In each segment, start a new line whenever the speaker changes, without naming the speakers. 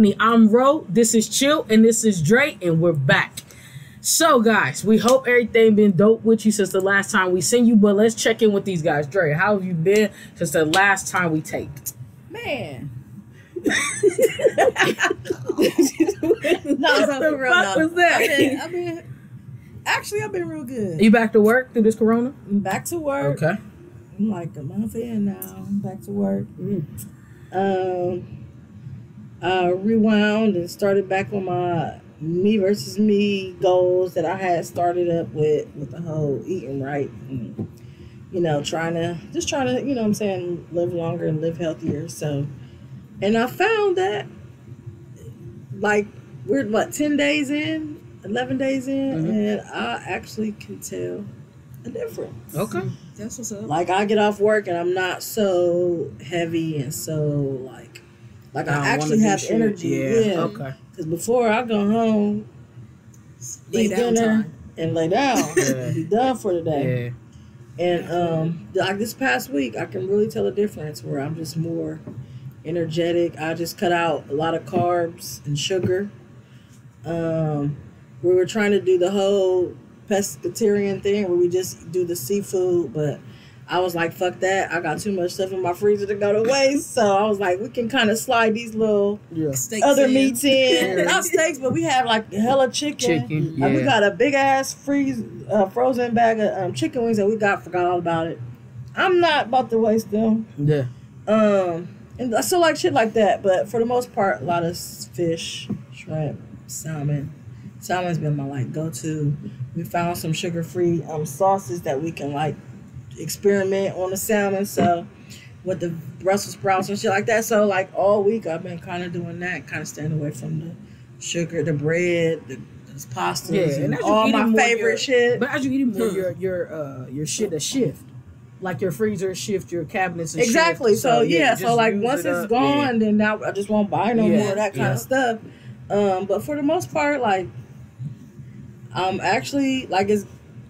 Company. I'm Ro, this is Chill, and this is Dre, and we're back. So, guys, we hope everything been dope with you since the last time we seen you, but let's check in with these guys. Dre, how have you been since the last time we taped?
Man.
no, so for real, no.
was that?
I've been, I've been, actually, I've been real good.
You back to work through this corona?
I'm back to work.
Okay.
I'm like a month in now. I'm back to work.
Mm.
Um, I rewound and started back on my me versus me goals that I had started up with with the whole eating right. And, you know, trying to just trying to, you know what I'm saying, live longer and live healthier. So, and I found that like we're what 10 days in, 11 days in,
Mhm.
and I actually can tell a difference.
Okay.
That's what's up.
Like I get off work and I'm not so heavy and so like like I,
don't
actually have energy.
Yeah.
Yeah.
Okay.
Because before I go home,
Lay
eat dinner,
time.
and lay down,
Yeah.
be done for the day.
Yeah.
And um, like this past week, I can really tell a difference where I'm just more energetic. I just cut out a lot of carbs and sugar. Um, we were trying to do the whole pescatarian thing where we just do the seafood, but I was like, fuck that. I got too much stuff in my freezer to go to waste. So I was like, we can kind of slide these little
Yeah.
Other
in.
meats in.
Yeah.
Not steaks, but we have like hella chicken.
Chicken.
Like, we got a big ass freeze uh, frozen bag of um, chicken wings that we got. Forgot all about it. I'm not about to waste them.
Yeah.
Um, and I still like shit like that, but for the most part, a lot of fish, shrimp, salmon. Salmon's been my like go to. We found some sugar free um sauces that we can like experiment on the salmon. So with the Brussels sprouts and shit like that. So like all week I've been kind of doing that, kind of staying away from the sugar, the bread, the, the pastas,
Yeah,
and
and
all my favorite
you're-
shit.
But as you eat more,
Hmm.
your your uh your shit a shift. Like your freezer shift, your cabinets and
Exactly.
shift.
So, yeah,
just
so like once
it
it's
up.
gone, then now I just won't buy no
Yeah,
more of that kind
yeah.
of stuff. Um, but for the most part, like I'm actually like it's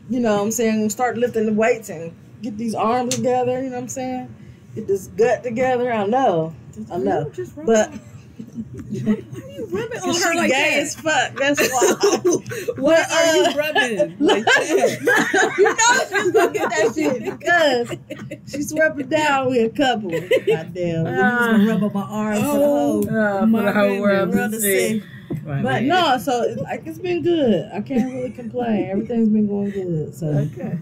you know what I'm saying start lifting the weights and get these arms together. You know what I'm saying? Get this gut together. I know, I know,
You just rub
but
Why are you rubbing on her like
gay
that?
as fuck. That's why.
Why
But,
are you
uh,
rubbing like that?
you know she's gonna get that shit because she's rubbing down with a couple. Goddamn, uh, gonna rub on my arms for the
Oh.
whole
Uh, for the whole world
world
to
to
see.
see.
Right,
But
yeah.
no, so it's like it's been good. I can't really complain. Everything's been going good. So
Okay.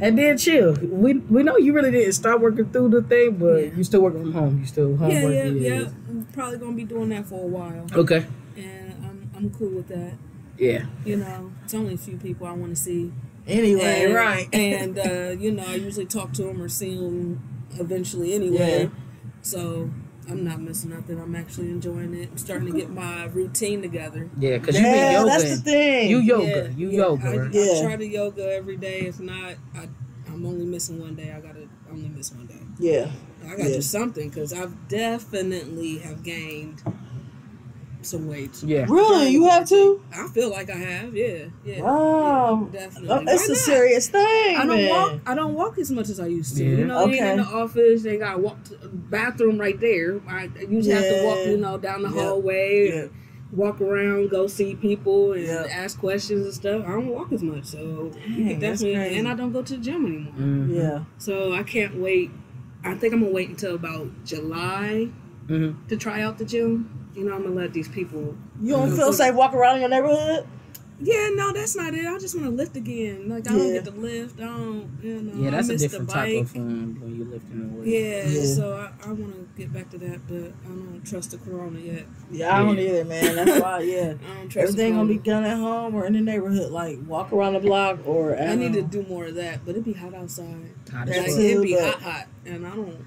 And then chill. We we know you really didn't start working through the thing, but
Yeah.
you still working from home. You still home
Yeah, yeah,
working.
yeah. I'm probably gonna be doing that for a while,
Okay.
and I'm I'm cool with that.
Yeah.
You know, it's only a few people I want to see.
anyway,
and,
right?
And uh, you know, I usually talk to them or see them eventually anyway.
Yeah.
So I'm not missing nothing. I'm actually enjoying it. I'm starting to get my routine together.
Yeah, because you been
yeah,
yoga.
that's the thing.
You yoga.
Yeah,
you
yeah,
yoga.
I,
right?
I
Yeah.
try to yoga every day. If not, I I'm only missing one day. I gotta only miss one day.
yeah,
I gotta
Yeah.
do something because I've definitely have gained some weight.
Yeah.
really, you have to.
I feel like I have. Yeah, yeah.
Wow,
yeah, definitely.
Oh, it's
Why
a
not?
serious thing,
I don't
man.
walk. I don't walk as much as I used to.
Yeah.
You know,
Okay.
in the office, they got walk to bathroom right there. I usually have to walk, you know, down the
Yeah.
hallway,
Yeah.
and walk around, go see people, and
Yeah.
ask questions and stuff. I don't walk as much, so
Dang, that's
definitely. And I don't go to the gym anymore,
Mhm.
Yeah,
so I can't wait. I think I'm gonna wait until about July
Mhm.
to try out the gym. You know, I'm gonna let these people.
you don't feel safe walking around in your neighborhood.
Yeah, no, that's not it. I just want to lift again. Like I don't get to lift. I don't. You know.
Yeah, that's
I
a
miss
different
the
type
bike.
of fun when you're lifting the weight.
Yeah,
Yeah.
so I, I want to get back to that, but I don't trust the corona yet.
Yeah, I don't
Yeah.
either, man. That's why. Yeah,
I don't trust
everything
the
gonna be done at home or in the neighborhood. Like walk around the block or. At
I need to do more of that, but it'd be hot outside.
Hot
That's
Like,
as
it.
fuck.
it'd be hot, hot, and I don't,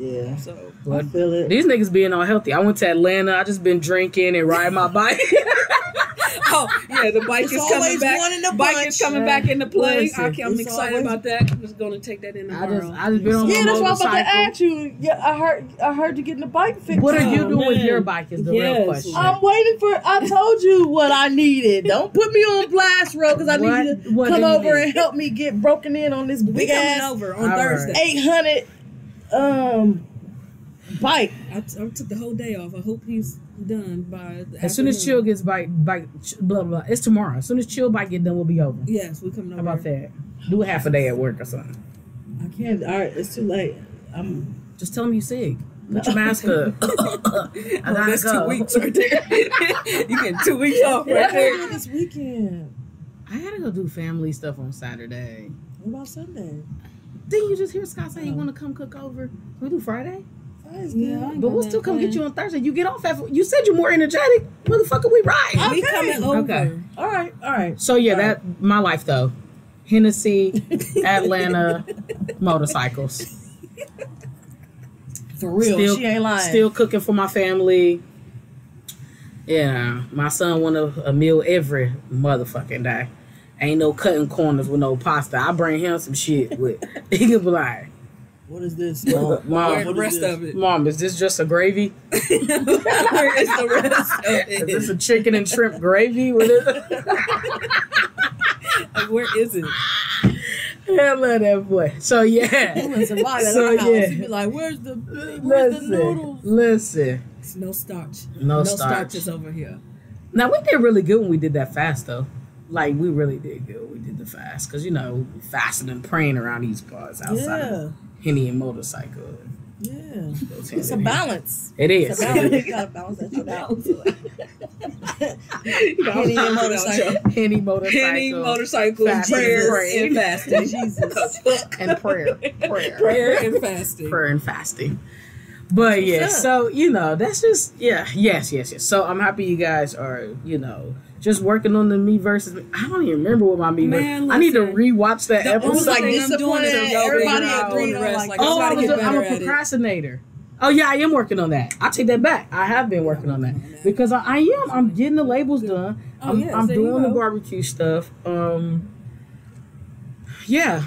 Yeah,
So
I
But
feel it.
these niggas being all healthy. I went to Atlanta. I just been drinking and riding my bike.
oh yeah, the bike
It's
is coming back.
one in the
bike
bunch.
is coming back into play.
Listen,
I, I'm
it's
excited
always-
about that. I'm just gonna take that in
I
tomorrow.
just I just been on
Yeah,
my
that's what I was about to
motorcycle.
ask you. Yeah, I heard. I heard you getting the bike fixed.
What are you oh, doing with your bike? Is the real question.
I'm waiting for. I told you what I needed. Don't put me on blast road because I
What-
need you to come over
need?
and help me get broken in on this
we
big
coming
ass
over on
All right.
Thursday.
eight hundred um bike.
I, I took the whole day off. I hope he's done by. The
As soon as Chill gets bite, bite, blah, blah, blah. It's tomorrow. As soon as Chill bite get done, we'll be over.
Yes, we coming
How
over.
about that? Do a half a day at work or something.
I can't. All right, it's too late. I'm.
Just tell him you sick. Put your mask up. I
Oh,
gotta
that's
go.
two weeks right there. you get two weeks off right
am I
there.
this weekend?
I gotta go do family stuff on Saturday.
What about Sunday?
Didn't you just hear Scott say he want to come cook over? We do Friday?
Yeah,
good.
I ain't
But we'll still come
nothing
get you on Thursday. You get off at. You said you're more energetic, motherfucker. We ride.
We
Okay.
coming over.
Okay.
All right, all right.
So yeah,
All right.
that my life though. Hennessy, Atlanta, motorcycles.
For real,
Still-
she ain't lying.
Still cooking for my family. Yeah, my son want a, a meal every motherfucking day. Ain't no cutting corners with no pasta. I bring him some shit with. He can be like,
What is this?
Mom,
Mom,
Where the
what is
rest
this?
of it?
"Mom, is this just a gravy?
Where is the rest of
Is this a chicken and shrimp gravy with it?"
Like, where is it?
I love that boy. So yeah,
wouldn't survive at
So, yeah.
He'd be like, "Where's the where's the
listen,
noodles?"
listen.
It's no starch.
No
no
starch.
starches over here.
Now we did really good when we did that fast though. Like we really did good. We did the fast because you know fasting and praying around these parts outside
Yeah,
of Henny and motorcycle.
yeah. It's a
Henny-
balance.
It
It's a balance. You gotta balance that shit out. Henny and motorcycle.
Henny motorcycle.
Penny, motorcycle,
Fasting
prayer,
and
and fasting.
Jesus.
and prayer. Prayer.
prayer and fasting.
prayer and fasting. But yeah,
up.
so you know, that's just yeah, yes, yes, yes. So I'm happy you guys are, you know, just working on the me versus me. I don't even remember what my me versus.
Man,
I need to
listen.
rewatch that
The
It was
episode.
like
only thing I'm doing is
discipline.
yoga
Everybody
and
agreed
doing the
on like.
like,
Oh,
I
I
gotta
was
get
a, I'm a procrastinator. Oh yeah, I am working on that. I take that back. I have been working on that because I, I am. I'm getting the labels done.
Oh,
I'm,
yes,
I'm doing the barbecue stuff. Um, yeah,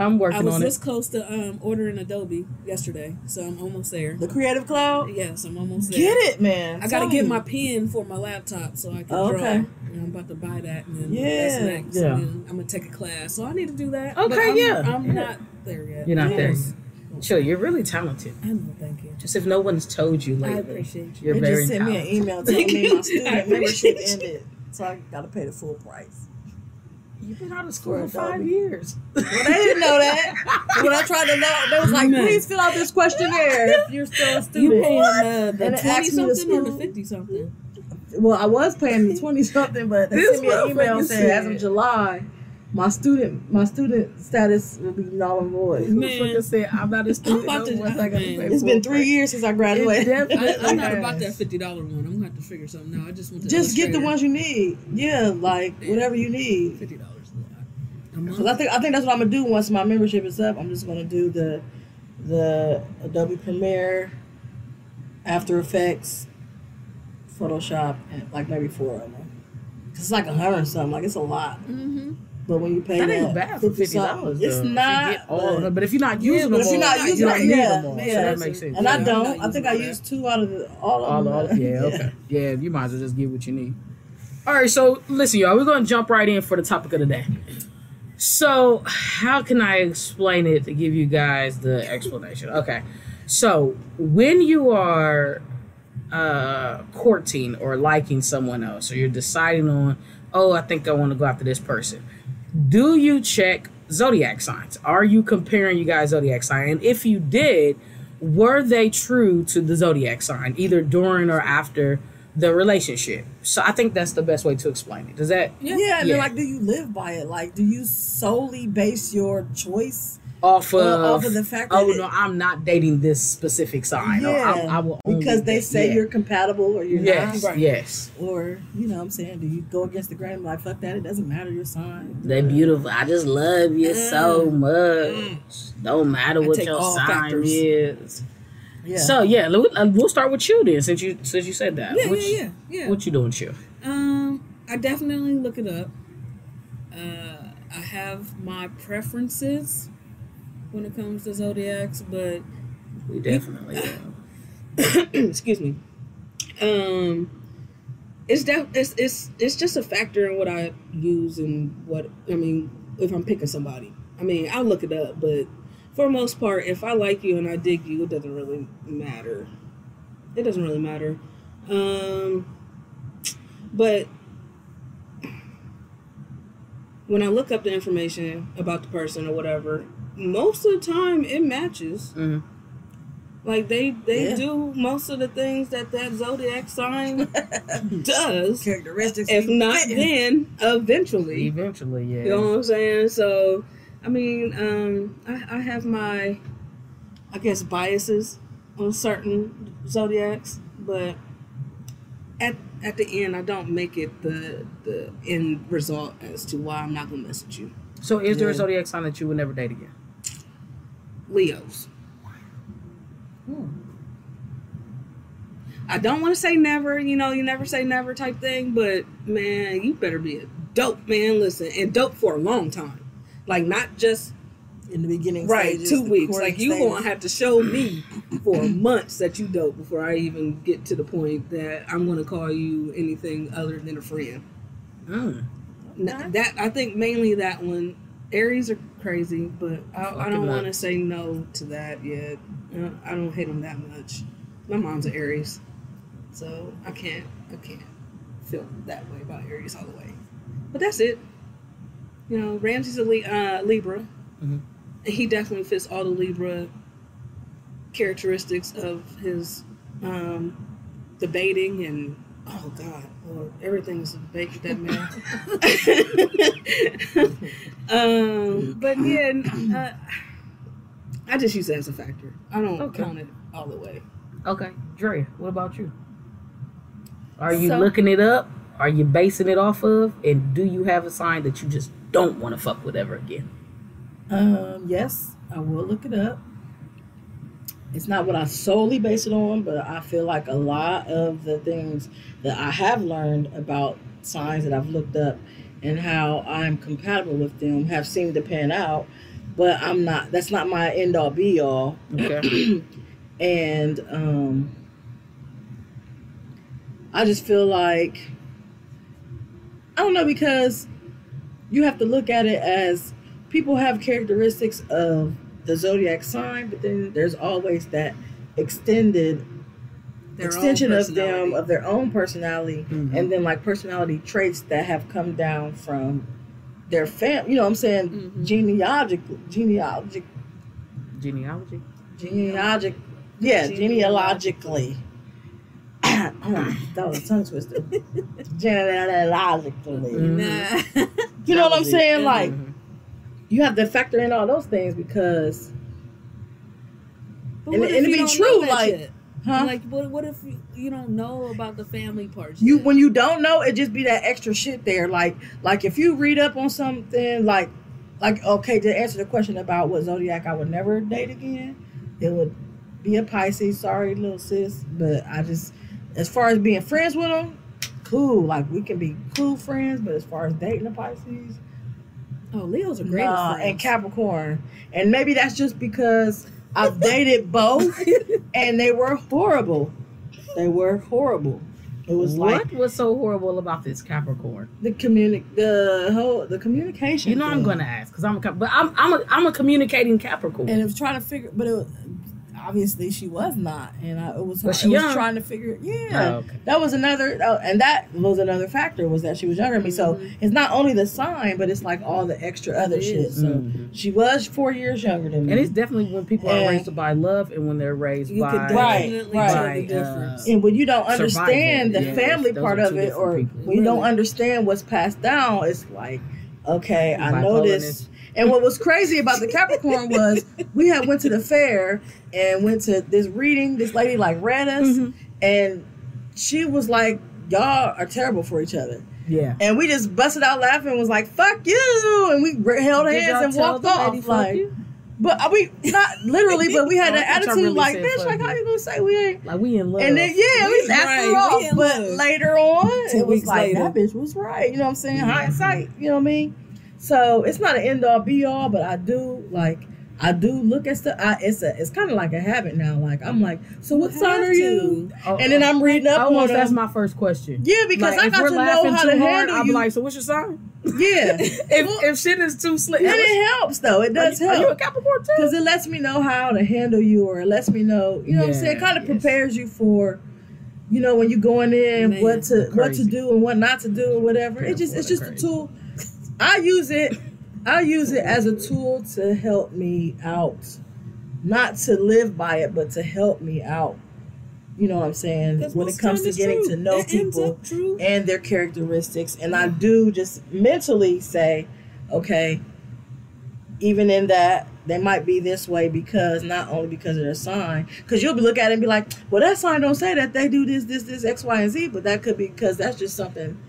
I'm working on it.
I was this
it.
close to um, ordering Adobe yesterday, so I'm almost there.
The Creative Cloud.
Yes, I'm almost there.
Get it, man.
I gotta get my pen for my laptop so I can
Oh,
draw.
okay.
And I'm about to buy that, and then
Yeah.
that's next.
Yeah.
And then I'm gonna take a class, so I need to do that.
Okay,
but I'm,
yeah,
I'm
yeah.
not there yet.
You're not
Yes.
there. Chill. You're really talented.
I know. Thank you.
Just if no one's told you
like
I
appreciate you.
you're
They
very
just sent me an email telling
Thank
me
you.
my student
I
membership
appreciate you.
ended, so I gotta pay the full price.
You've been out of school
For
for five
Adobe.
years.
Well, they didn't know that. when I tried to know, they was like, "Please fill out this questionnaire if you're still a
You
student."
paying uh, the twenty
asked me to
something or the fifty something?
Well, I was paying the twenty something, but they
This
sent me an email saying as of July, my student my student status will be null and void.
Man.
Motherfucker said, I'm not a student.
about to-
no I gotta
man.
pay
It's
full
been three years since I graduated.
I, I'm not about that fifty dollar one. I'm gonna have to figure something out. I just want the
Just get the ones you need. Yeah, like whatever you need.
Fifty dollars a month.
Because I think I think that's what I'm gonna do once my membership is up. I'm just gonna do the the Adobe Premiere, After Effects, Photoshop, and like maybe four of them. Cause it's like a hundred and something. Like it's a lot.
Mm-hmm.
But when you pay
That
that,
ain't bad for fifty dollars.
It's not. but-
but if you're not using
but
them,
if you're
all,
not using
you don't
them,
need
yeah,
them all. So
yeah.
that makes sense.
and
yeah.
I don't. I think I
using
used two out of the, all of
All
them.
of yeah, okay. Yeah, you might as well just get what you need. All right, so listen, y'all, we're gonna jump right in for the topic of the day. So, how can I explain it to give you guys the explanation? Okay, so when you are uh, courting or liking someone else, or you're deciding on, oh, I think I want to go after this person, do you check zodiac signs? Are you comparing you guys zodiac sign? And if you did, were they true to the zodiac sign, either during or after the relationship? So I think that's the best way to explain it. Does that
Yeah, and then
Yeah.
like, do you live by it? Like, do you solely base your choice
off of,
uh, off of the fact that
oh
it-
no, I'm not dating this specific sign. or I, I will
because they say
yeah.
you're compatible or you're
yes,
not.
yes.
Or, you know what I'm saying, do you go against the grain like fuck that, it doesn't matter your sign.
They're beautiful. I just love you so much. Don't matter
I
what your sign
factors.
is.
Yeah.
So yeah, we'll, uh, start with you then, since you since you said that.
Yeah,
what,
yeah,
you-
yeah, yeah.
What you doing, Chill?
Um, I definitely look it up. Uh, I have my preferences when it comes to zodiacs, but
We definitely. do.
excuse me. Um, it's def- it's it's it's just a factor in what I use and what I mean if I'm picking somebody. I mean, I'll look it up, but for the most part, if I like you and I dig you, it doesn't really matter it doesn't really matter. Um, but when I look up the information about the person or whatever, most of the time it matches.
Mhm.
Like they they
Yeah.
do most of the things that that zodiac sign does.
Characteristics.
If not, then eventually.
Eventually, yeah.
You know what I'm saying? So, I mean, um, I, I have my, I guess, biases on certain zodiacs, but at at the end, I don't make it the the end result as to why I'm not gonna mess with you.
So, is there a zodiac sign that you would never date again?
Leos.
Hmm.
I don't want to say never, you know, you never say never type thing, but man, you better be a dope man. Listen, and dope for a long time, like not just
in the beginning,
right
stages,
two weeks. Like you
stages.
gonna have to show me for months that you dope before I even get to the point that I'm gonna call you anything other than a friend.
Mm.
N- That I think mainly that one. Aries are crazy, but I, I don't want to say no to that yet. I don't hate them that much. My mom's an Aries, so I can't I can't feel that way about Aries all the way. But that's it. You know, Ramsey's a uh, Libra,
Mhm.
and he definitely fits all the Libra characteristics of his um, debating and oh god, Lord, everything's a debate with that man. um, but yeah, uh, I just use it as a factor. I don't
Okay.
count it all the way.
Okay, Dre, what about you? Are you
So-
looking it up? Are you basing it off of? And do you have a sign that you just don't want to fuck with ever again?
Um, yes, I will look it up. It's not what I solely base it on, but I feel like a lot of the things that I have learned about signs that I've looked up and how I'm compatible with them have seemed to pan out. But I'm not. That's not my end all be all.
Okay.
and um, I just feel like I don't know because you have to look at it as people have characteristics of the zodiac sign, but then there's always that extended
Their
extension of them of their own personality,
Mhm.
and then like personality traits that have come down from their fam. You know what I'm saying?
Mhm.
Genealogical, genealogic,
Genealogy.
genealogic, yeah,
Genealogically.
genealogically. oh, that was a tongue twister. genealogically.
Mhm.
You know what I'm saying? Like
Mhm.
You have to factor in all those things because,
But
And and it be true, like- huh?
Like, what, what if you, you don't know about the family parts?
you when you don't know, it just be that extra shit there. Like like if you read up on something, like like okay, to answer the question about what zodiac I would never date again, it would be a Pisces. Sorry, little sis, but I just as far as being friends with them, cool. Like we can be cool friends, but as far as dating a Pisces,
oh, Leo's are great. at
and. Capricorn, and maybe that's just because I've dated both, and they were horrible. They were horrible. It was like
what was so horrible about this Capricorn?
the communi- the whole the communication.
You know I'm gonna ask because I'm a Cap- but I'm I'm a I'm a communicating Capricorn.
and it was trying to figure, but it was, obviously she was not, and I, it was
Was
it
she
was trying to figure. Yeah,
Oh, okay.
that was another, oh, and that was another factor was that she was younger than me. So
Mhm.
it's not only the sign, but it's like all the extra other
It
shit.
is.
So
Mhm.
she was four years younger than me,
And it's definitely when people are
And-
raised by love and when they're raised
You
by
could
Right,
definitely
right.
by,
the difference.
uh,
and when you don't
Survival,
understand the
yeah,
family part of it, or
people.
when you don't understand what's passed down, it's like, okay, I
Bipolarness.
noticed. And what was crazy about the Capricorn was we had went to the fair and went to this reading. This lady like read us,
Mhm.
and she was like, "Y'all are terrible for each other."
yeah.
And we just busted out laughing. and Was like, "Fuck you!" And we held
Did
hands and walked off.
"Fuck
Like,
you"?
but we not literally, but we had an
I thought y'all
attitude
really
like, "Bitch, like how
you."
gonna say we ain't?"
Like we in love.
And then yeah, we
We-
asked
right, we
off, but
love.
later on, it was like
later.
that bitch was right. You know what I'm saying? Hindsight, you know what I mean? So it's not an end all be all, but I do like I do look at stuff. I, it's a, it's kind of like a habit now. Like I'm like, so what
You
sign
have
are you?
Oh,
And then I'm oh, reading up oh, on
almost that's my first question.
Yeah, because
Like,
I got to know how to
hard,
handle
I'm
you.
like, so what's your sign?
yeah,
if, if shit is too slick,
and it helps though. It does
are, you, are you a
help
Capricorn too?
because it lets me know how to handle you, or it lets me know, you know what I'm saying.
Yeah,
Kind of
yes.
prepares you for, you know, when you're going in,
Man,
what to what to do and what not to do, or whatever. It just it's just a tool. I use it. I use it as a tool to help me out, not to live by it, but to help me out. You know what I'm saying? When it comes to getting
true.
to know
It
people and their characteristics. And I do just mentally say, okay, even in that, they might be this way because not only because of their sign, because you'll be look at it and be like, well, that sign don't say that they do this, this, this, X, Y, and Z, but that could be because that's just something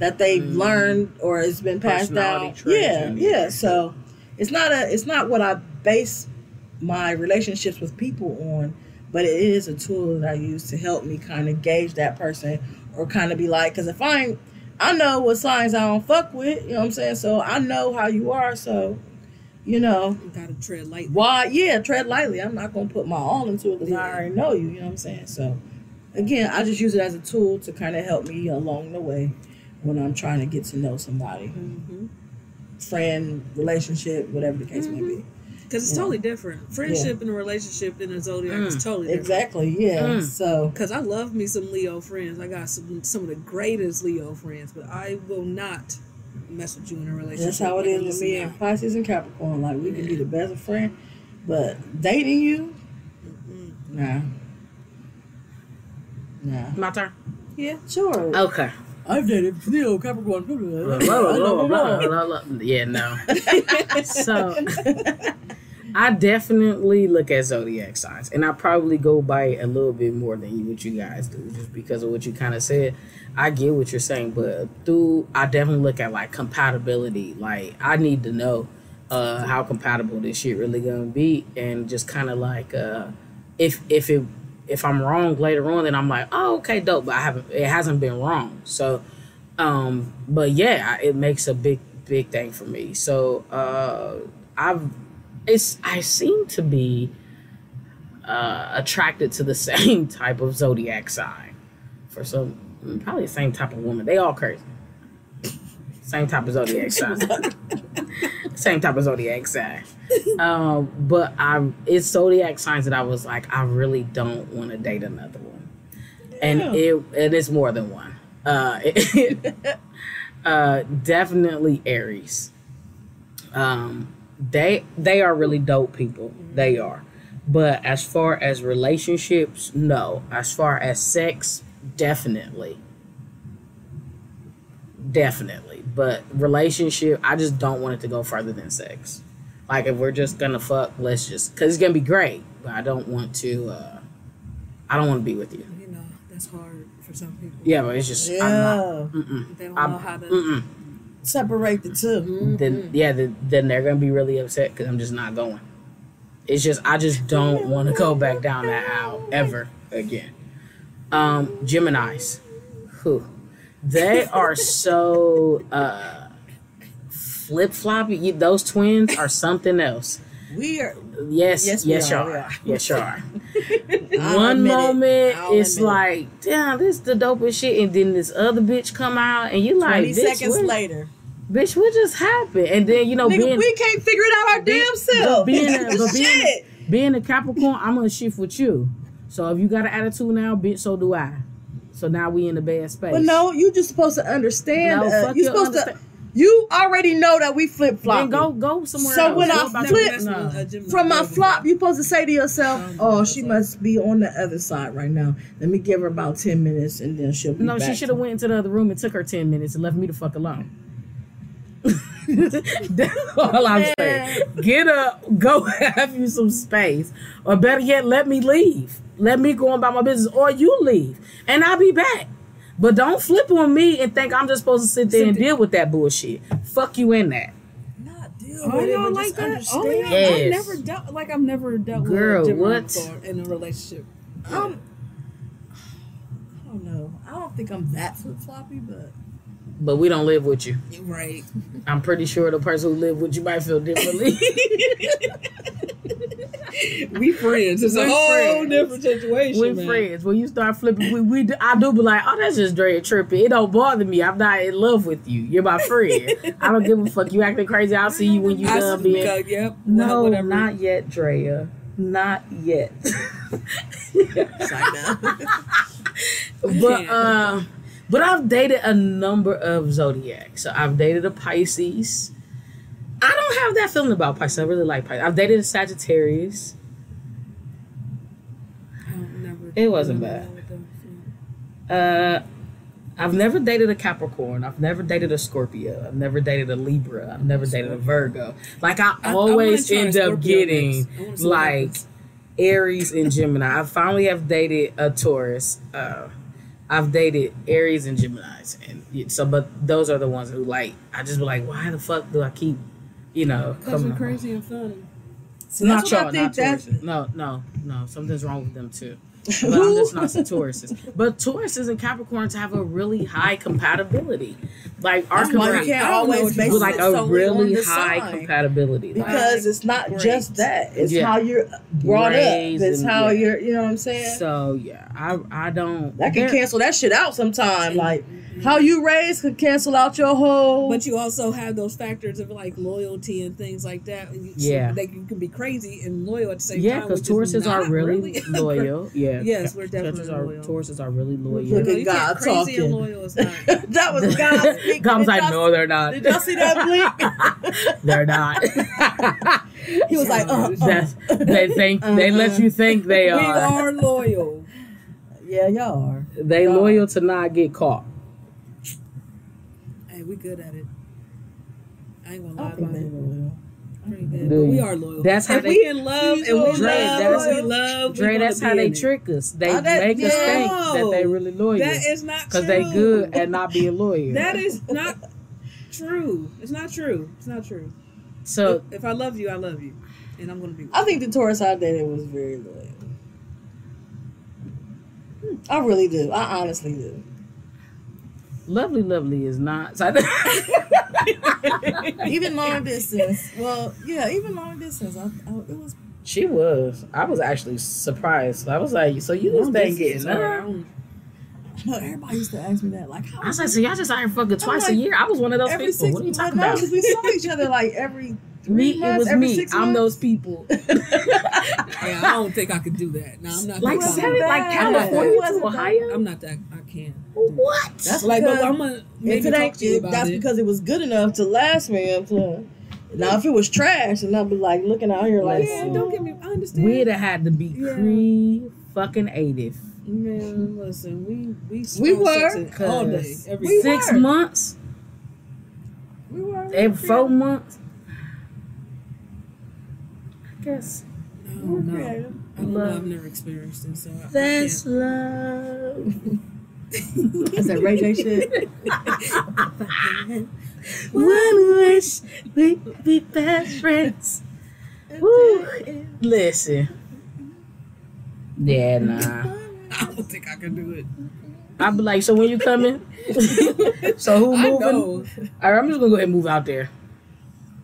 that they've
Mm.
learned or it's been passed down. Yeah,
yeah.
yeah. So it's not a, it's not what I base my relationships with people on, but it is a tool that I use to help me kind of gauge that person or kind of be like, because if I I know what signs I don't fuck with, you know what I'm saying? So I know how you are, so, you know,
You gotta tread lightly.
why, yeah, tread lightly. I'm not going to put my all into it because I already know you, you know what I'm saying? So, again, I just use it as a tool to kind of help me along the way when I'm trying to get to know somebody,
Mm-hmm.
friend, relationship, whatever the case may be.
Because it's
Yeah.
totally different. Friendship and a relationship in a zodiac is
Mm.
totally different.
Exactly, yeah.
Mm.
So,
Because I love me some Leo friends. I got some some of the greatest Leo friends, but I will not mess with you in a relationship.
That's how it
Like,
with me and Pisces and Capricorn. Like we can be the best of friend, but dating you,
Mm-mm.
nah, nah.
My turn.
Yeah.
Sure,
Okay.
I've dated Leo, Capricorn. Blah, blah,
Blah, blah, blah, blah,
blah.
blah, blah. Yeah, no. so I definitely look at zodiac signs, and I probably go by it a little bit more than you, what you guys do, just because of what you kind of said. I get what you're saying, but through I definitely look at like compatibility. Like I need to know uh, how compatible this shit really gonna be, and just kind of like uh, if if it if I'm wrong later on, then I'm like, oh okay, dope. But I haven't it hasn't been wrong, so um but yeah it makes a big big thing for me. So uh i've it's i seem to be uh attracted to the same type of zodiac sign for some probably the same type of woman. They all crazy. Same type of zodiac sign same type of zodiac sign. Um but i it's zodiac signs that i was like i really don't want to date another one. And it and it's more than one. Uh uh definitely aries. Um they they are really dope people. They are. But as far as relationships no. As far as sex definitely. Definitely but relationship i just don't want it to go further than sex like if we're just gonna fuck let's just because it's gonna be great but i don't want to uh i don't want to be with you
You know, that's hard for some people.
yeah but it's just i'm not
Yeah,
They don't
I'm-
know how to.
mm-mm.
separate the 2
Mhm.
then yeah, then, then they're gonna be really upset because I'm just not going. It's just I just don't want to go back down that aisle ever again. Um, Gemini's, who they are so uh, flip floppy. Those twins are something else.
we are.
Yes,
Yes,
yes, you are,
are.
Yes, are. One moment it's
admit
like, damn, this is the dopest shit, and then this other bitch come out, and you like,
Twenty seconds
what,
later,
bitch, what just happened? And then you know,
nigga,
being
we can't figure it out our
Be-
damn self.
being a- but being- being a Capricorn, I'm gonna shift with you. So if you got an attitude now, bitch, so do I. So now we in the bad space.
But no, you just supposed to understand.
No,
uh,
fuck
you
your
supposed
understand-
to. You already know that we flip flop.
go go somewhere
So
else.
when
Go
I flip-
no.
From my flop, you supposed to say to yourself, "Oh, she must be on the other side right now. Let me give her about ten minutes, and then she'll be
No,
back."
she should have went into the other room and took her ten minutes and left me the fuck alone. That's all I'm saying. Get up, go have you some space, or better yet, let me leave. Let me go on about my business, or you leave, and I'll be back. But don't flip on me and think I'm just supposed to sit there and deal with that bullshit. Fuck you in that.
Not deal
Oh,
with it,
y'all
but
like
just
that?
understand.
Oh, yeah.
Yes.
I've never dealt like I've never dealt
Girl,
with a
what?
before in a relationship.
Um, I don't know. I don't think I'm that flip floppy, but
but we don't live with you.
Right.
I'm pretty sure the person who live with you might feel differently.
we friends. It's a
We
whole
friends.
different situation.
We're friends. When you start flipping, we, we do, I do be like, oh, that's just Drea tripping. It don't bother me. I'm not in love with you. You're my friend. I don't give a fuck. You acting crazy. I'll see you when you
I
done being.
Yep.
No,
whatever.
not yet, Drea. Not yet.
It's like that.
but uh, but I've dated a number of zodiacs. So I've dated a Pisces. I don't have that feeling about Pisces. I really like Pisces. I've dated a Sagittarius.
I never-
It wasn't bad.
know what them-
Uh, I've never dated a Capricorn. I've never dated a Scorpio. I've never dated a Libra. I've never dated a Virgo. Like I
I- I
always
wanna
end up getting
next. I wanna see what
like. Aries and Gemini. I finally have dated a Taurus. Uh, I've dated Aries and Gemini's, and so but those are the ones who like. I just be like, why the fuck do I keep, you know,
Cause
coming
we're
on?
crazy and funny.
So
Not
that's
y'all, not
that's-
No, no, no. Something's wrong with them too. But I'm just not some Tauruses. But Tauruses and Capricorns have a really high compatibility. Like our compatibility,
we can't
I don't know
always base
like a
on
really high
sign.
compatibility. Like,
because it's not just that; it's
Yeah.
how you're brought
Raised
up. It's how
yeah.
you're, you know what I'm saying.
so yeah, I I don't.
that can cancel that shit out sometime. Like how you raised could cancel out your whole.
But you also have those factors of like loyalty and things like that. And you,
Yeah.
Like you can be crazy and loyal at the same
Yeah,
time.
because
which
Tauruses are
not
really loyal. Yeah.
Yes, we're definitely
Tauruses are,
loyal.
Tauruses are really loyal.
Look at God
can't- crazy and
talking.
loyal is not.
that was God speaking.
God was
Did
like,
y'all-
no, they're not.
Did y'all see that blink?
they're not.
he was like, uh, uh.
That's- they think they let you think they
we
are.
are loyal.
yeah, y'all are.
They
God.
loyal to not get caught.
Hey, we good at it. I ain't gonna lie about it.
will.
Pretty good. But we are loyal.
that's how
if
they-
we in love and we
Dre,
love,
that's-
we love.
Dre, that's how they
in it.
trick us. They
Oh, that-
make us think that they really loyal
That is not true.
because they good at not being loyal.
That is not true. It's not true. It's not true.
so.
if I love you, I love you, and I'm gonna be.
I think the Taurus I dated was very loyal. Hmm, I really do. I honestly do.
Lovely, lovely is not. So
even long distance. Well, yeah, even long distance. I, I, it was.
she was. I was actually surprised. I was like, so you just ain't getting
Sorry, I
No, everybody used to ask me that. Like, how
I was like, so y'all just iron fucking twice a year? I was one of those people.
six
What are you talking about?
because we saw each other like every three
Me, it was me. I'm
months.
those people.
Yeah, I don't think I could do that. No, I'm not.
like seven,
of-
like. California to Ohio.
I'm not that. I can't.
What?
That's
Like, but
because
I'm gonna maybe
it
talk to you
if
about
that's
it.
because it was good enough to last me up to. Now, if it was trash, and I'd be like looking out here like,
yeah, don't get me. I understand.
We'd have had to be
Yeah.
pre fucking eighty.
Man, listen, we we
We
smell
were,
all day,
Cause
every
We
six
were.
months,
we were
every four months. I guess
I
we were
don't know.
creative.
I don't know.
Love.
I've never experienced it, so I- I
that's
can't.
love.
Is that Ray J shit?
One wish we'd be best friends. Woo. Listen. Yeah, nah.
I don't think I can do it.
I'd be like, so when you coming? so who
I
moving?
know.
All right, I'm just gonna go ahead and move out there.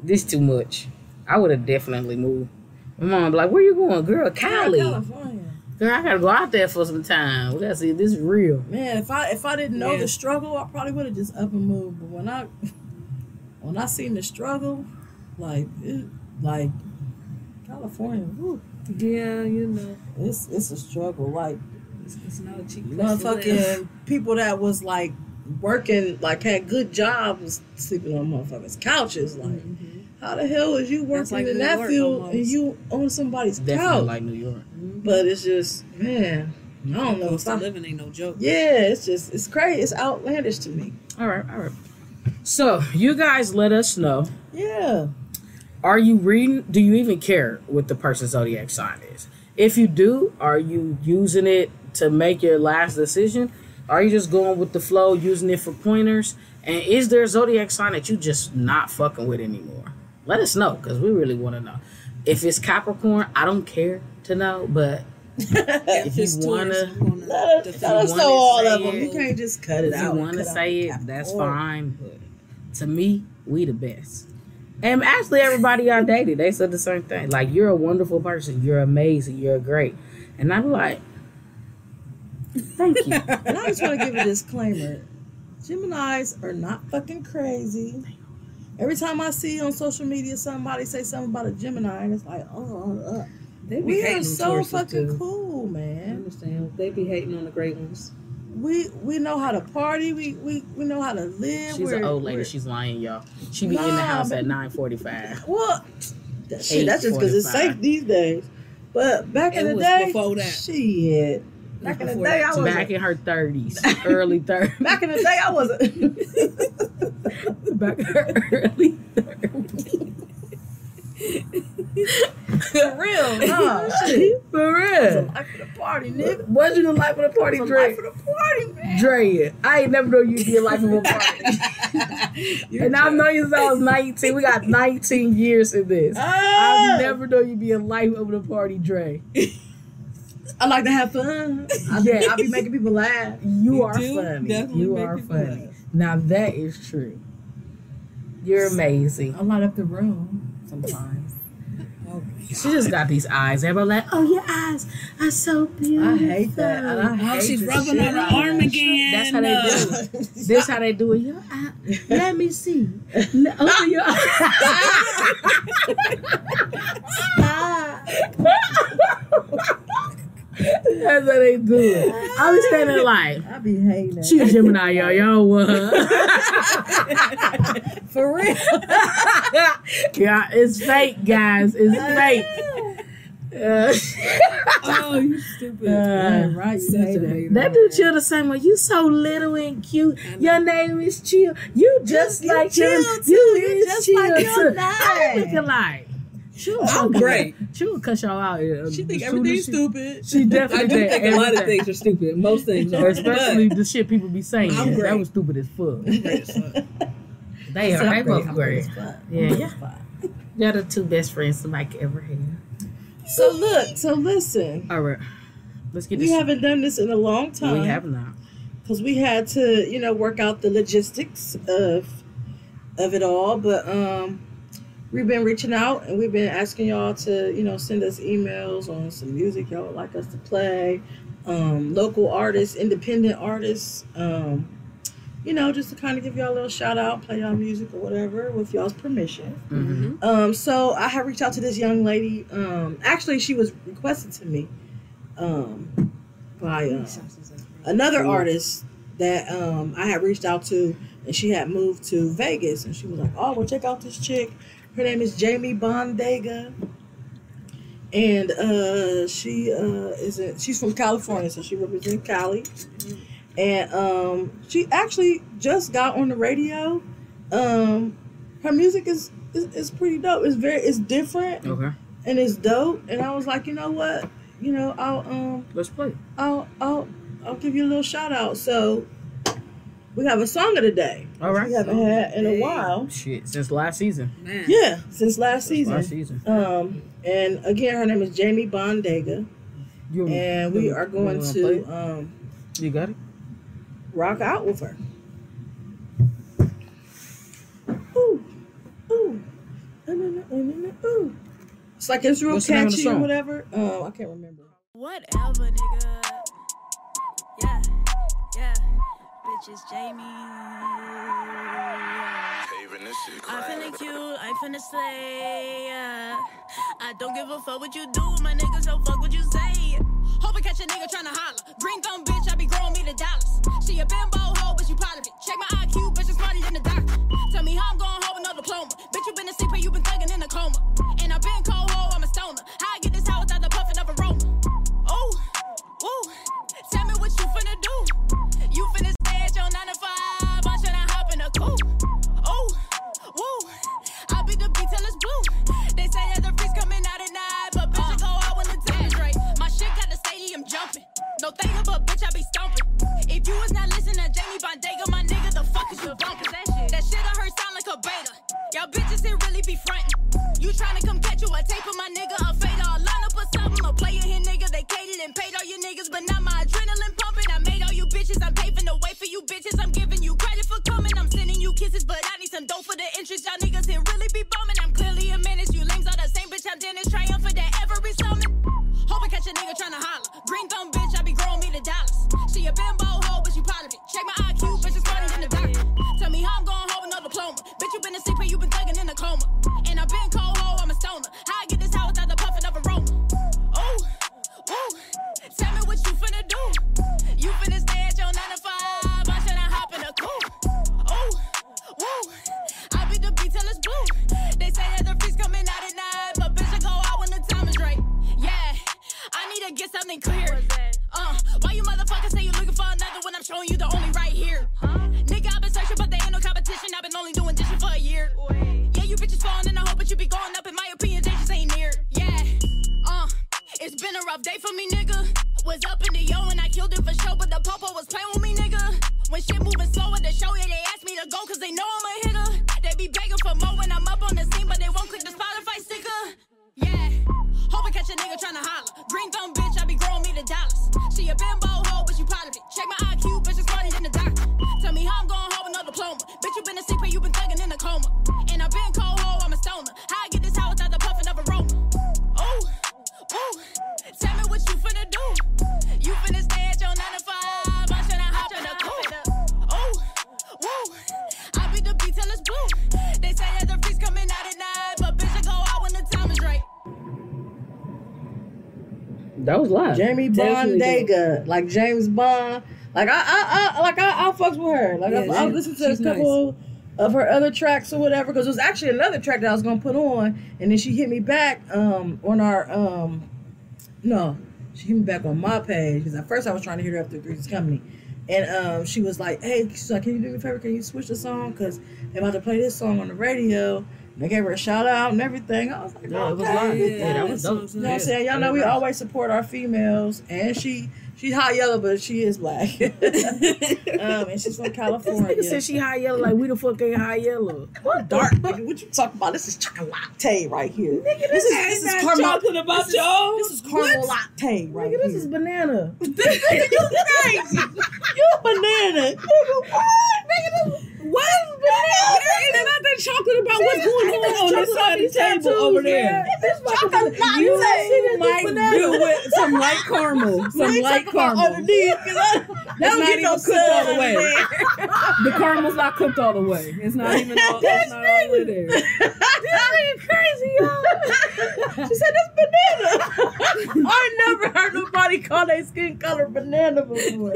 This too much. I would have definitely moved. My mom be like, "Where you going, girl? Cali,
California.
girl. I gotta go out there for some time. We gotta see if this is real."
Man, if I if I didn't know
Yeah.
the struggle, I probably would have just up and moved. But when I when I seen the struggle, like it, like California, whew,
Yeah, you know,
it's it's a struggle. Like
it's, it's not a cheap place to
motherfucking people that was like working, like had good jobs, sleeping on motherfuckers' couches. Like,
Mhm.
How the hell is you working
like
in
New
that
York
field
almost.
and you on somebody's
Definitely
couch?
like New York.
Mhm.
but it's just man, I don't know.
Cost
If
of
I,
living ain't no joke.
yeah, it's just it's crazy. It's outlandish to me.
All right, all right. So you guys let us know.
Yeah.
Are you reading? Do you even care what the person's zodiac sign is? If you do, are you using it to make your last decision? Are you just going with the flow, using it for pointers? And is there a zodiac sign that you just not fucking with anymore? Let us know because we really want to know. If it's Capricorn, I don't care to know, but If you wanna-
Let us, let us know all of them.
it,
You can't just cut it
If
out.
you want to say it,
cap.
that's fine. But to me, we the best. And actually, everybody I dated, they said the same thing. Like, you're a wonderful person. You're amazing. You're great. And I'm like, thank you.
And I just want to give a disclaimer: Gemini's are not fucking crazy. Every time I see on social media somebody say something about a Gemini, and it's like, oh, uh,
They be
we
hating
are so fucking
too.
cool,
I
man.
understand. They be hating on the great ones.
We we know how to party. We we, we know how to live.
She's
We're-
an old lady. She's lying, y'all. She be in the house
but-
at 945.
Well, that shit, that's just because it's safe these days. But back in the
was
day,
before that.
shit. Back in the day, I was
Back in her 30s, early 30s.
back in the day, I wasn't.
Back early 30s.
For real, nah, shit.
For real.
life of the party, nigga.
What's your life of the party, Dre?
life of the party, man.
Dre, I ain't never know you'd be a life of a party. and I've known you since I was 19. We got 19 years in this.
Ah,
I've never known you'd be a life of the party, Dre.
I like to have fun. I,
Yeah.
yeah. I be making people laugh.
You,
You
are
do
funny.
definitely
You are funny.
laugh.
Now that is true. You're amazing.
I light up the room sometimes.
Oh,
She just got these eyes. Everybody like, oh, your eyes are so beautiful.
I hate that. And I
Oh,
hate
she's rubbing on her
out
arm again.
That's how they do
Uh,
it. This how they do it. Your eye, let me see. Open your That's how they do it. I was standing like,
I be hating
she a Gemini, y'all. Y'all what?
For real.
yeah, it's fake, guys. It's fake. Uh,
oh, you stupid.
Uh,
right.
A hater.
that dude chill the same way. You so little and cute. Your name is Chill. You just
You
like
chill.
You
You just
chill
like your name.
I'm looking like. Chill.
I'm great.
She will cuss y'all out. uh,
She think everything's
she-
stupid.
She definitely
I do think a lot of things are stupid. Most things are.
Especially the shit people be saying.
I'm
That was stupid as fuck. They are. They both great.
Yeah,
Yeah,
yeah.
yeah. They're the two best friends somebody could ever have.
So look, so listen.
All right. Let's get
We
this.
haven't done this in a long time.
we have not.
because we had to, you know, work out the logistics of of it all. But um, we've been reaching out and we've been asking y'all to, you know, send us emails on some music y'all would like us to play, um, local artists, independent artists, um, you know, just to kind of give y'all a little shout out, play y'all music or whatever with y'all's permission.
Mhm.
Um, so I have reached out to this young lady. Um, actually, she was requested to me um, by uh, another artist that um, I had reached out to, and she had moved to Vegas, and she was like, "Oh, well, check out this chick. Her name is Jamie Bondega, and uh, she uh, is a, she's from California, so she represents Cali, and um, she actually just got on the radio. Um, her music is, is is pretty dope. It's very it's different
Okay.
and it's dope. And I was like, you know what, you know, I'll um
Let's play.
I'll I'll I'll give you a little shout out. So we have a song of the day.
All right.
We haven't had in a while.
Shit, since last season.
Man.
Yeah, since last
Since
season.
Last season.
Um, and again, her name is Jamie Bondega,
You
and we are going
wanna
um?
You got it.
rock out with her. Ooh, ooh, no, no, no, no, ooh. It's like it's real
What's the name of the
catchy or whatever. Um, I can't remember.
Whatever, nigga. Bitches, Jamie.
Paving this shit
I finna cute, I finna slay. Yeah. I don't give a fuck what you do, my nigga, so fuck what you say. Hope I catch a nigga tryna holler. Green thumb bitch, I be growing me the dollars. She a bimbo hoe, but she of it. Check my IQ, bitch, is smarter than the doctor. Tell me how I'm going home with no diploma. Bitch, you been a CP, you been thugging in a coma. And I been cold hoe, I'm a stoner. How I get this hoe without the puffin' of aroma? Ooh, ooh. showing you the only was. Jamie Bondega, like
James Bond. Like I, I, I like I, I fucks with her. Like I,
Yeah,
I
she-
listened to a couple of her other tracks or whatever. Because it was actually another track that I was gonna put on, and then she hit me back um on our um no, she hit me back on my page because at first I was trying to hit her up through Three's Company. And um, she was like, "Hey, she's like, can you do me a favor? Can you switch the song? Cause they're about to play this song on the radio." They gave her a shout out and everything. I was like,
Yeah, it was
okay.
live.
Yeah,
Yeah, that was dope.
You know what I'm saying? Y'all know we always support our females, and she she's hot yellow, but she is black. um, and she's from California.
Nigga
California.
said she hot yellow. Like we the fuck ain't high yellow.
what dark? Nigga, what you talking about? This is chocolate latte right here. Nigga, this is this is caramel.
talking about
this is,
y'all.
This is caramel latte right
Nigga, this
here.
is banana.
Nigga, you crazy? you a banana? Nigga, what? Nigga, this
What is banana? There ain't nothing chocolate about what's going on on this side of the table over there.
chocolate.
You might do with some light caramel. Some light caramel. That's not even cooked all the way. The caramel's not cooked all the way. It's not even all, it's not all the way there.
this nigga crazy, y'all. she said that's banana. I never heard nobody call their skin color banana before.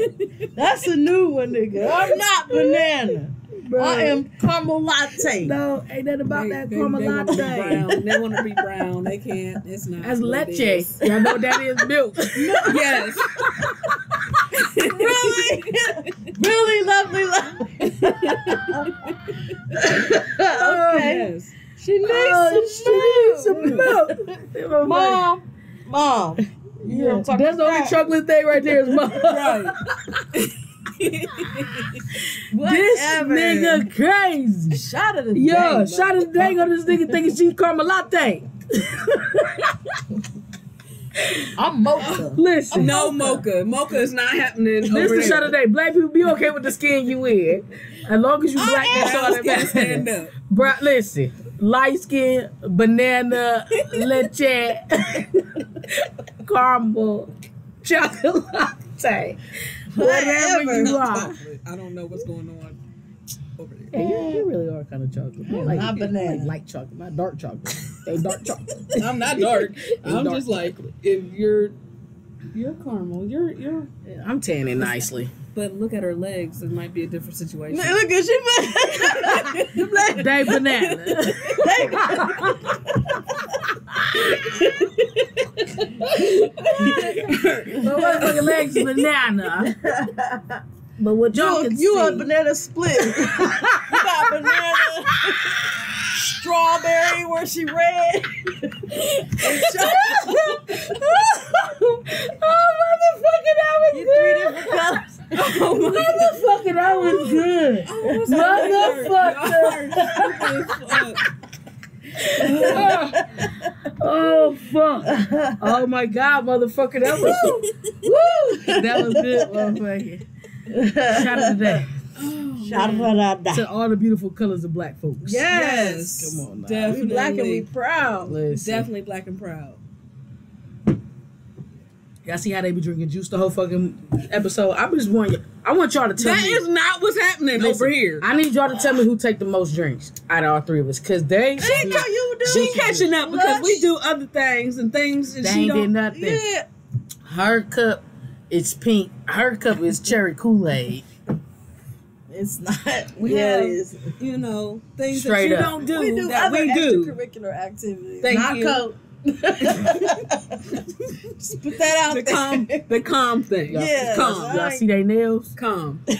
That's a new one, nigga. I'm not banana. I am caramel latte.
No, ain't that about
They,
that
they,
caramel
they want to be
latte.
brown. They want to be brown. They can't. It's not.
That's leche. Y'all know that is milk.
Yes.
really, really lovely, lovely. Oh, okay,
Yes.
she needs
Oh,
some
she needs
milk.
some milk.
Mom, mom. You know what
Yeah,
I'm talking
that's the only chocolate thing right there is mom.
Right.
This nigga crazy.
Shot of the
Yo,
day,
shot of the day on this nigga thinking she caramel latte.
I'm mocha.
Listen.
No mocha. Mocha is not happening.
This
is
the shot
there.
of the day. Black people be okay with the skin you in. As long as you oh, black, that's all that
Brown skin stand
matters.
up.
Bro, listen. Light skin, banana, leche, caramel, chocolate latte. Whatever
Whatever.
you are.
I don't know what's going on over there.
Hey, you, you really are kind of chocolate. I like,
Not banana.
like light chocolate, not dark chocolate. They dark chocolate.
I'm not dark. I'm
dark
just like if you're you're caramel. You're you're.
I'm tanning nicely.
But look at her legs. It might be a different situation.
Look at you. The
They banana. My motherfucking legs banana. But what y'all
you,
can
you
see,
a banana split. you got banana, strawberry where she red.
oh motherfucker, that was
You three
good.
different colors.
Oh
Motherfucker, that was good. Motherfucker. Oh fuck! Oh my god, motherfucker, that was woo! That was good, motherfucker. Shout out today
Shout out
to all the beautiful colors of black folks.
Yes.
Come on now.
Definitely.
We black and we proud.
Listen,
Definitely black and proud.
Y'all see how they be drinking juice the whole fucking episode. I just want y- I want y'all to tell
That
me.
is not what's happening
Listen,
over here.
I need y'all to tell me who take the most drinks out of all three of us, cause they
She got you do.
She catching up because we do other things and things and
they
she
ain't did
don't.
nothing.
Yeah.
Her cup is pink. Her cup is cherry Kool Aid.
It's not.
We
yeah,
have-
it is.
You know things
Straight
that you
up.
don't do,
we do
that
other
we do.
extracurricular activities.
Thank
not
you.
coke. Just put that out
The
there.
calm, the calm thing.
Y'all,
Yeah.
calm,
y'all see they nails?
calm.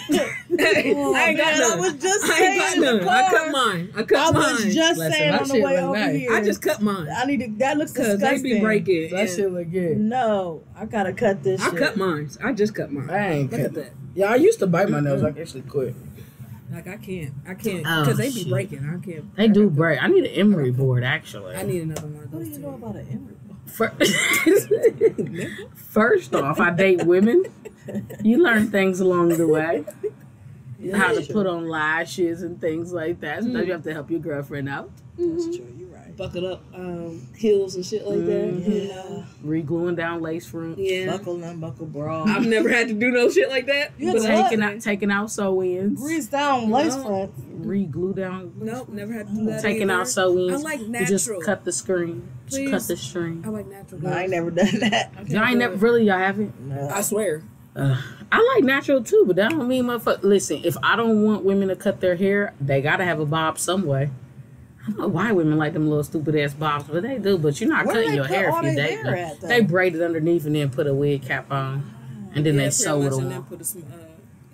Oh,
I ain't got
man,
none.
I was just
I
saying
ain't
in
got none. I cut mine. I cut
I
mine.
was just
Listen,
saying on the way over
nice.
here.
I just cut mine
I need to. That looks
because
disgusting.
they be breaking.
That
and
shit look good.
No, I gotta cut this.
I
shit.
cut mine. I just cut mine.
I ain't
Look at
cut
that.
Yeah, I used to bite my nails. I actually quit.
Like I can't. I can't
Oh,
because they be
shit.
breaking. I can't.
They do break. I need an emery board actually.
I need another one. of
What do you know about an emery?
Fir- First off, I date women. You learn things along the way. How to put on lashes and things like that. Sometimes you have to help your girlfriend out.
That's true. You're.
Buckled up um, heels and shit like that.
Mhm.
You know.
Re-gluing down lace front.
Yeah.
Buckle unbuckle bra.
I've never had to do no shit like that.
You
but
had
I-
Taking out, taking out sew-ins.
Grease down lace
No.
front.
Re-glue down.
Nope, never had to do that.
Taking
either.
out sew-ins.
I like
You
natural.
just cut the screen. Just cut the string.
I like natural.
No, I ain't never done that.
I can't
Y'all ain't never
it.
really. Y'all haven't.
No.
I swear.
Uh, I like natural too, but that don't mean motherfucker. Listen, if I don't want women to cut their hair, they gotta have a bob some way. I don't know why women like them little stupid ass bobs, but they do. But you're not
Where
cutting your hair if you date them. They braid it underneath and then put a wig cap on, and then
Yeah,
they sew it
and
on.
then put a uh.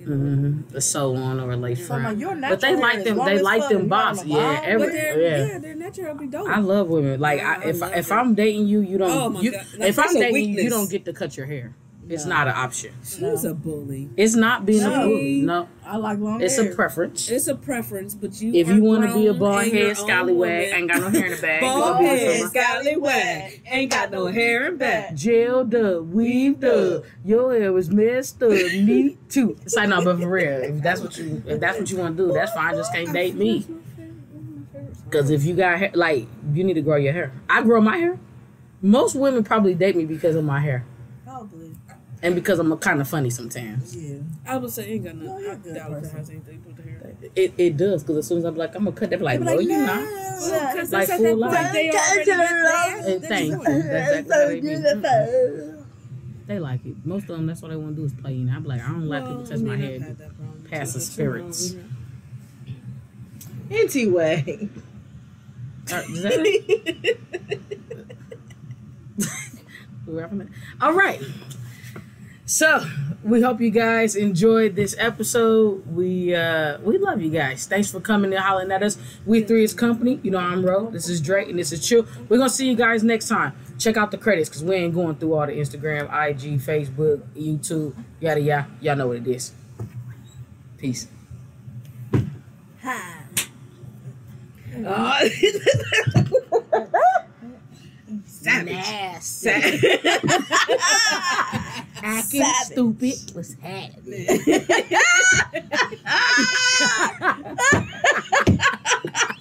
Mm-hmm. A sew on or a lace
So I'm like,
front. But they like them. They like them bobs. Yeah, every
they're,
yeah.
yeah. their natural be dope.
I love women. Like I,
I
if
love
if. I'm dating you, you don't.
Oh
you, if I'm dating you, you don't get to cut your hair. It's
No.
not an option.
She's a bully.
It's not being a bully. No,
I like long
it's
hair.
a preference.
It's a preference, but you.
If you want to be a
grown
bald
and your
head
own
scallywag, ain't got no hair in the bag. you
Bald
gonna be with
head scallywag, ain't got no hair in back.
Gelled up, weaved up, your hair was messed up. Me too. It's like no, but for real, if that's what you if that's what you want to do, that's fine. Just can't date me. Cause if you got hair, like you need to grow your hair. I grow my hair. Most women probably date me because of my hair
Probably.
And because I'm kind of funny sometimes.
Yeah.
I would say ain't got
No,
nothing.
you're
I
a good
doubt if it has anything to do with the hair.
It, it does because as soon as I'm like I'm gonna cut, they be like,
They be
no, you
"Nah."
not.
Well, because
Like full
that
life.
point they already been there.
And thank you. That's exactly how they like it. Most of them, that's what they want to do is play. And I'm like, I don't like people touch my
mean, I've
head.
had that problem
past
too,
the
but, you know,
spirits.
Anyway.
Uh, is that it? We're wrapping it. All right. So we hope you guys enjoyed this episode. We uh we love you guys. Thanks for coming and hollering at us. We three is company. You know I'm Ro. This is Drake and this is Chill. We're gonna see you guys next time. Check out the credits because we ain't going through all the Instagram, IG, Facebook, YouTube, yada yada. Y'all know what it is. Peace.
Hi.
Oh. Savage.
Nasty. acting Savage. stupid What's happening.